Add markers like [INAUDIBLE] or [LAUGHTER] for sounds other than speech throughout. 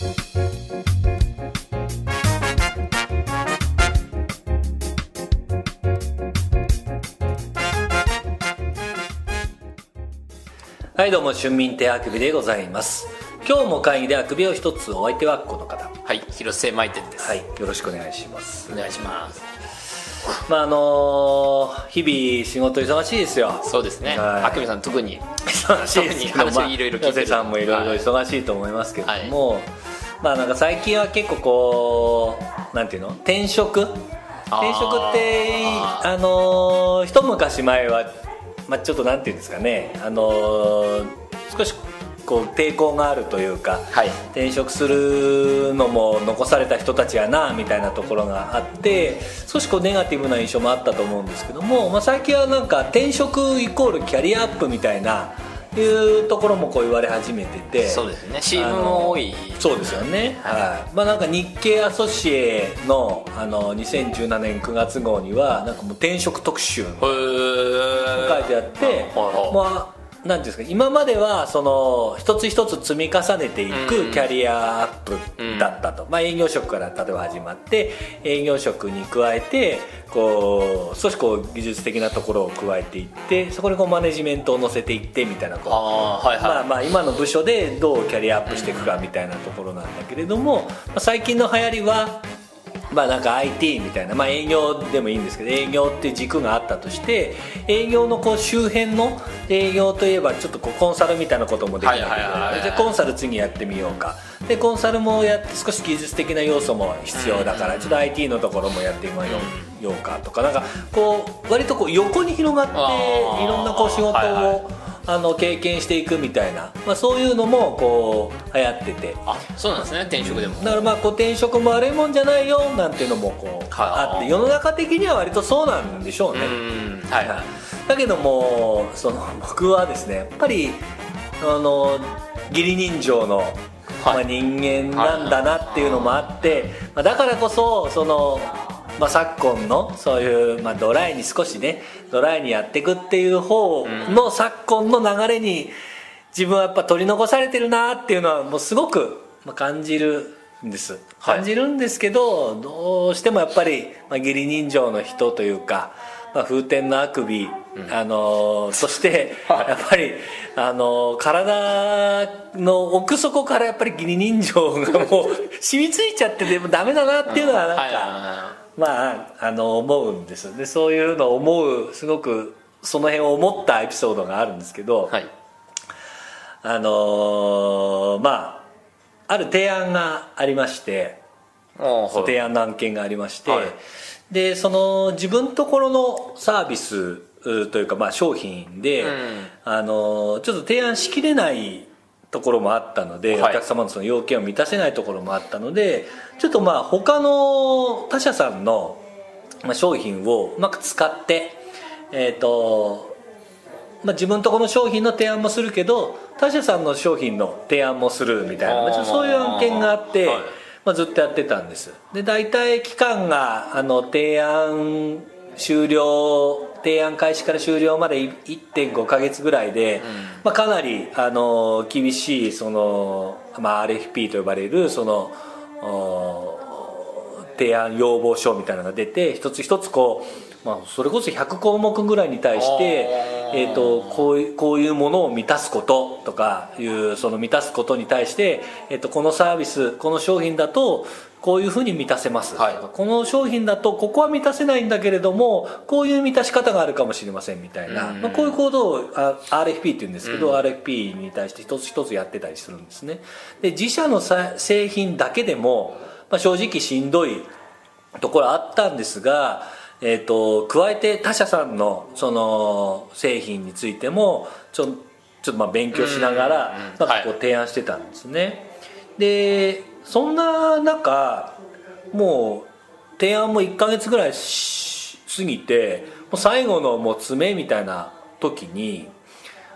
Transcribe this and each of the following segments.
はいどうも春民亭あくびでございます。今日も会議であくびを一つお相手はこの方。はい広瀬舞店です。はいよろしくお願いします。お願いしますまああのー日々仕事忙しいですよ。そうですね。はい。あくびさん特に。忙しいですけど特に話いろいろ聞いてさんもいろいろ忙しいと思いますけども、まあなんか最近は結構こうなんていうの？転職？転職ってああのー一昔前は、まあ、ちょっとなんていうんですかね。あのー少しこう抵抗があるというか、はい。転職するのも残された人たちやなみたいなところがあって少しこうネガティブな印象もあったと思うんですけども、まあ、最近はなんか転職イコールキャリアアップみたいないうところもこう言われ始めててそうですね。CM も多い。そうですよね、はい。まあ、なんか日経アソシエのあの2017年9月号にはなんかもう転職特集書いてあって、はいはい。まあなんですか今まではその一つ一つ積み重ねていくキャリアアップだったと、まあ、営業職から例えば始まって営業職に加えてこう少しこう技術的なところを加えていってそこにこうマネジメントを乗せていってみたいなこうまあまあ今の部署でどうキャリアアップしていくかみたいなところなんだけれども、まあ、最近の流行りはまあなんか IT みたいな、まあ、営業でもいいんですけど営業って軸があったとして営業のこう周辺の営業といえばちょっとこうコンサルみたいなこともできないけどじゃあコンサル次やってみようか。でコンサルもやって少し技術的な要素も必要だからちょっと IT のところもやってみようかとかなんかこう割とこう横に広がっていろんなこう仕事を、あの経験していくみたいな、まあ、そういうのもこう流行ってて。あそうなんですね。転職でも。だからまあこう転職も悪いもんじゃないよなんていうのもこうはあって世の中的には割とそうなんでしょうね、うん。はい。はいだけどもその [LAUGHS] 僕はですねやっぱりあの義理人情の、まあ、人間なんだなっていうのもあって、まあ、だからこそその、まあ、昨今のそういう、まあ、ドライに少しねドライにやっていくっていう方の昨今の流れに自分はやっぱ取り残されてるなっていうのはもうすごくまあ感じるんです。はい。感じるんですけど、どうしてもやっぱり、まあ、義理人情の人というか、まあ、風天のあくび、あのーそして [LAUGHS] はい。やっぱり、あのー体の奥底からやっぱり義理人情がもう染みついちゃってでもダメだなっていうのはなんか、はいはまああの思うんですでそういうのを思うすごくその辺を思ったエピソードがあるんですけど、いはい。あのーまあある提案がありまして提案の案件がありまして、はい。でその自分ところのサービスうというか、まあ、商品で、うん。あのちょっと提案しきれないところもあったので、はい。お客様のその要件を満たせないところもあったのでちょっとまあ他の他社さんのまあ商品をうまく使ってえっ、とまあ、自分とこの商品の提案もするけど他社さんの商品の提案もするみたいな、まあちょっとそういう案件があって、はい。まあ、ずっとやってたんです。で大体期間があの提案終了提案開始から終了までい1.5か月ぐらいで、まあ、かなりあの厳しいその、まあ、RFP と呼ばれるそのお提案要望書みたいなのが出て一つ一つこう、まあ、それこそ100項目ぐらいに対して、えー、とこういうこういうものを満たすこととかいうその満たすことに対して、えー、とこのサービスこの商品だとこういうふうに満たせます、はい。この商品だとここは満たせないんだけれどもこういう満たし方があるかもしれませんみたいな、うん。まあ、こういうことをあ RFP っていうんですけど、RFP に対して一つ一つやってたりするんですね。で自社のさ製品だけでも、まあ、正直しんどいところあったんですが、えー、と加えて他社さんのその製品についてもちょちょっとまあ勉強しながらうんなんかこはい。う提案してたんですね、でそんな中もう提案も1ヶ月ぐらいし過ぎてもう最後のもう詰めみたいな時に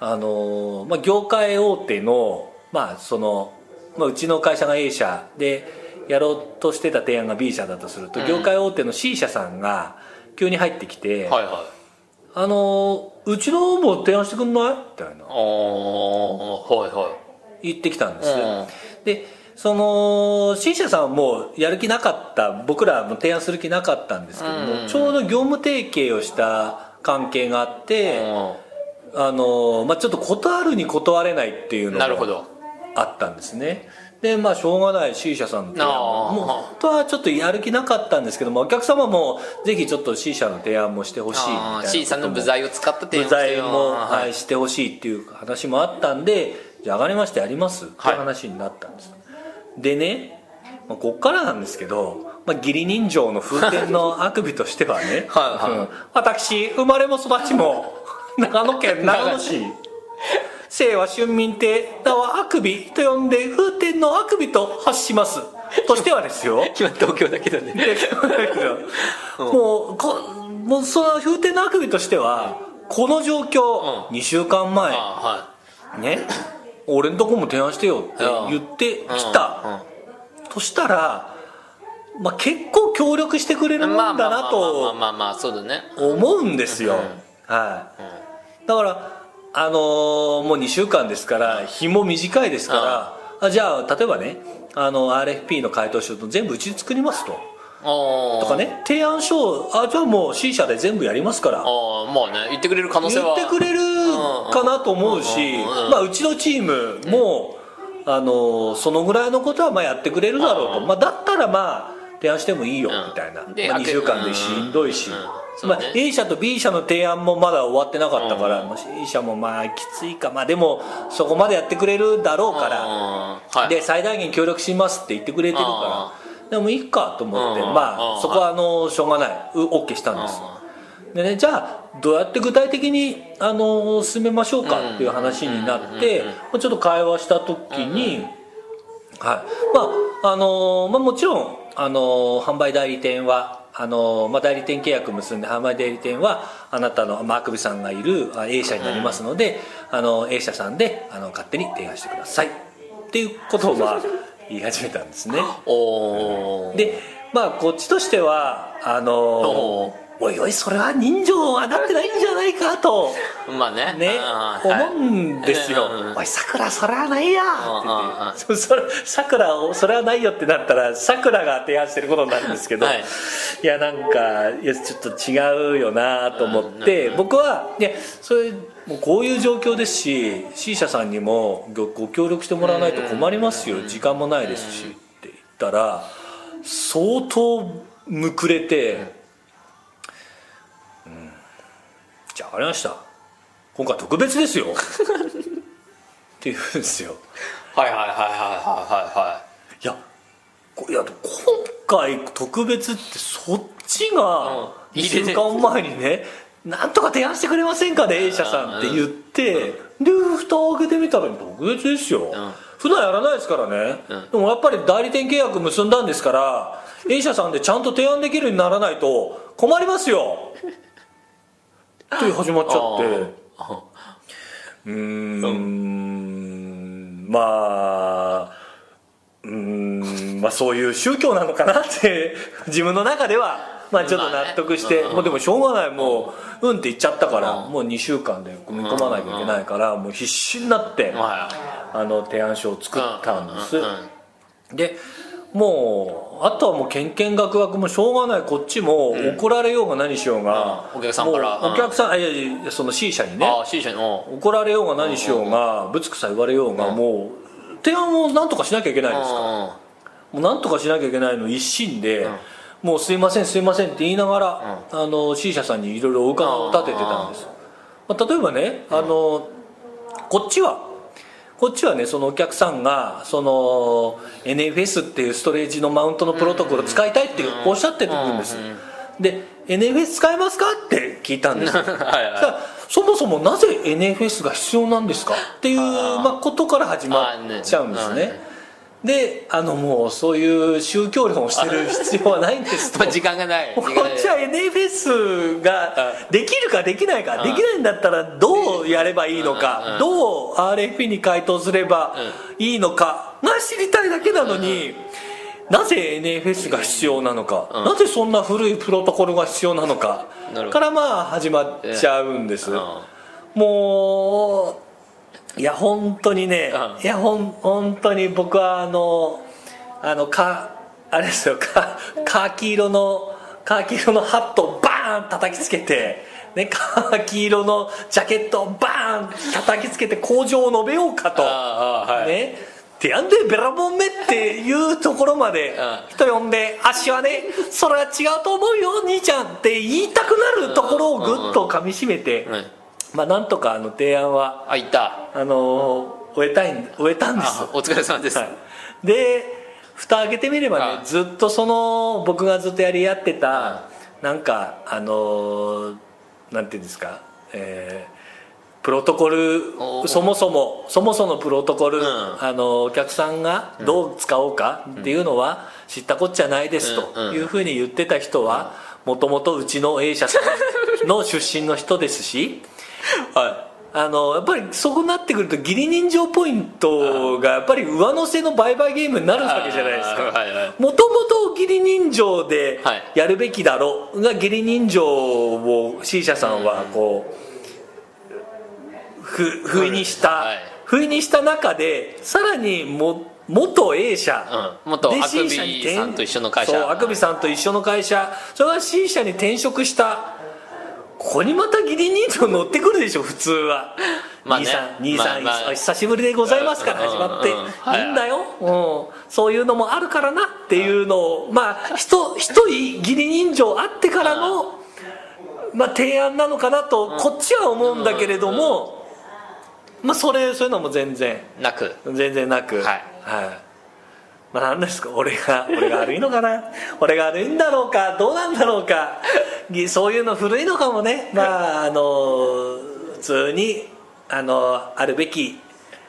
あの、まあ、業界大手の,、まあそのまあ、うちの会社が A 社でやろうとしてた提案が B 社だとすると、うん。業界大手の C 社さんが急に入ってきて「はいはあのうちのも提案してくんない?」みたいな。いおーはいは言ってきたんです、うん。でその C 社さんはもうやる気なかった僕らも提案する気なかったんですけども、うん。ちょうど業務提携をした関係があって、あのまあ、ちょっと断るに断れないっていうのがなるほど。あったんですねでまあしょうがない C 社さんの提案も本当はちょっとやる気なかったんですけどもお客様もぜひちょっと C 社の提案もしてほしいみたいな C さんの部材を使った提案部材も、ははいい、してほしいっていう話もあったんでじゃあ上がりましてやりますっていう話になったんです、でね、まあ、こっからなんですけど、まあ、義理人情の風天のあくびとしてはね [LAUGHS] はいはい。うん私生まれも育ちも長野県長野市姓は春民亭名はあくびと呼んで風天のあくびと発します。としてはですよ。[LAUGHS] 今東京だけど。ね [LAUGHS] でもうこもうその風天のあくびとしてはこの状況、うん。2週間前あね俺んとこも提案してよって言ってきた、としたら、まあ、結構協力してくれるもんだなとまあまあそうだね。思うんですよ、はい、だからあのーもう2週間ですから日も短いですから、あじゃあ例えばねあの RFP の回答書と全部うちで作りますと。ととかね提案書をあじゃあもう C 社で全部やりますから。ああまあね言ってくれる可能性言はってくれるかなと思うしうんうんうんまあうちのチームもあのそのぐらいのことはまあやってくれるだろうと。うん。まあだったらまあ提案してもいいようん。みたいな。でまあ2週間でしんどいし。うん。そうまあね。A 社と B 社の提案もまだ終わってなかったからうん。まあ C 社もまあきついか。まあでもそこまでやってくれるだろうから。はい。で最大限協力しますって言ってくれてるから。でもいいかと思ってうん。まうん。あそこはあのしょうがない。う OK したんですでねじゃあどうやって具体的にあの進めましょうかっていう話になってうんちょっと会話した時に、はい。まああのまあ、もちろんあの販売代理店はあのまあ、代理店契約結んで販売代理店はあなたの、まあ、あくびさんがいるあ A 社になりますので、あの A 社さんであの勝手に提案してください。っていうことをまあ言い始めたんですね。でまあこっちとしてはあのおおいおいそれは人情はなってないんじゃないかと。まあね。ね思うんですよ。うんうん「おいさくらそれはないや」って言ってさくらをそれはないよってなったらさくらが提案してることになるんですけど、はい。い、やなんかいやちょっと違うよなと思って、僕はいやそれもうこういう状況ですし C 社さんにもごご協力してもらわないと困りますよ。時間もないですしって言ったら相当むくれて。じゃあ分かりました。今回特別ですよ。って言うんですよ。はいはいはいはいはいやこいや今回特別ってそっちがうん。1週間前にねなんとか提案してくれませんかね A 社さんって言ってで蓋を開けてみたら特別ですよ、ん。普段やらないですからね、うん。でもやっぱり代理店契約結んだんですから A 社さんでちゃんと提案できるようにならないと困りますよって始まっちゃって。あうーん。まあうーんまあそういう宗教なのかなって自分の中ではまあちょっと納得して、もうでもしょうがない。もううんって言っちゃったから、うん。もう2週間で組み込まなきゃいけないから、もう必死になって、はあの提案書を作ったんです、でもうあとはもうけんけんがくがくもしょうがない。こっちも怒られようが何しようが、うんお客さんから。お客さん、あいやいやその C 社にね。ああ C 社に。お怒られようが何しようがぶつくさ言われようがもう提案を何とかしなきゃいけないんですか。らもう何とかしなきゃいけないの一心で、もうすいませんすいませんって言いながら、あの C 社さんにいろいろお伺いを立ててたんです、まあ、例えばねあのこっちはこっちはねそのお客さんがその NFS っていうストレージのマウントのプロトコルを使いたいっておっしゃってるんです、で NFS 使えますかって聞いたんです。[LAUGHS] はいはい。そもそもなぜ NFS が必要なんですかっていうまあ、ことから始まっちゃうんですねであのもうそういう宗教論をしてる必要はないんですと。[LAUGHS] まあ時間がない。こっちは NFS ができるかできないかうん。できないんだったらどうやればいいのうん。うどう RFP に回答すればいいのかが知りたいだけなのになぜ NFS が必要なのかうん。なぜそんな古いプロトコルが必要なのかからまあ始まっちゃうんです。うん。もういや本当にねうん。いやほん本当に僕はあのあのかあれですよかカーキ色のカーキ色のハットをバーン叩きつけて、ね、カーキ色のジャケットをバーン叩きつけて工場を述べようかと、ね。てやんでベラボンめっていうところまでうん。人呼んで「足はねそれは違うと思うよ兄ちゃん」って言いたくなるところをぐっとかみしめて、うんまあなんとかあの提案はあいた。あのー終えたいん終えたんです。あお疲れ様です、はい、で蓋開けてみればねはいずっとその僕がずっとやり合ってたなんかあのーなんていうんですかえープロトコルおそもそもそもそもプロトコル、ん。あのお客さんがどう使おうかっていうのは知ったこっちゃないですというふうに言ってた人はもともとうちの A 社さんの出身の人ですし [LAUGHS] はあのやっぱりそうなってくると義理人情ポイントがやっぱり上乗せの売買ゲームになるわけじゃないですか。もともと義理人情ではい。やるべきだろうが義理人情を C 社さんはこうふ不意にした、はい。不意にした中でさらにも元 A 社、うん。元であくび C 社に転さんと一緒の会社。そうあくびさんと一緒の会社。それが C 社に転職したここにまた義理人情乗ってくるでしょ普通は、まあね。兄さん兄さん、まあまあ。久しぶりでございますからうん始まって、い。いいんだよ、うん、そういうのもあるからなっていうのをまあ一一人義理人情あってからの、まあ、提案なのかなとこっちは思うんだけれども、まあ、それそういうのも全然。なく。全然なく。はいまあ何ですか俺が俺が悪いのかな？俺が悪いんだろうか？どうなんだろうか？ぎそういうの古いのかもね。まああの普通にあのあるべき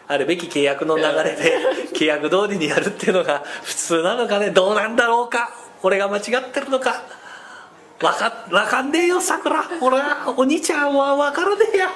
あるべき契約の流れで [LAUGHS] 契約通りにやるっていうのが普通なのかね？どうなんだろうか？俺が間違ってるのか？わかわかんねえよさくら俺はお兄ちゃんは分からねえや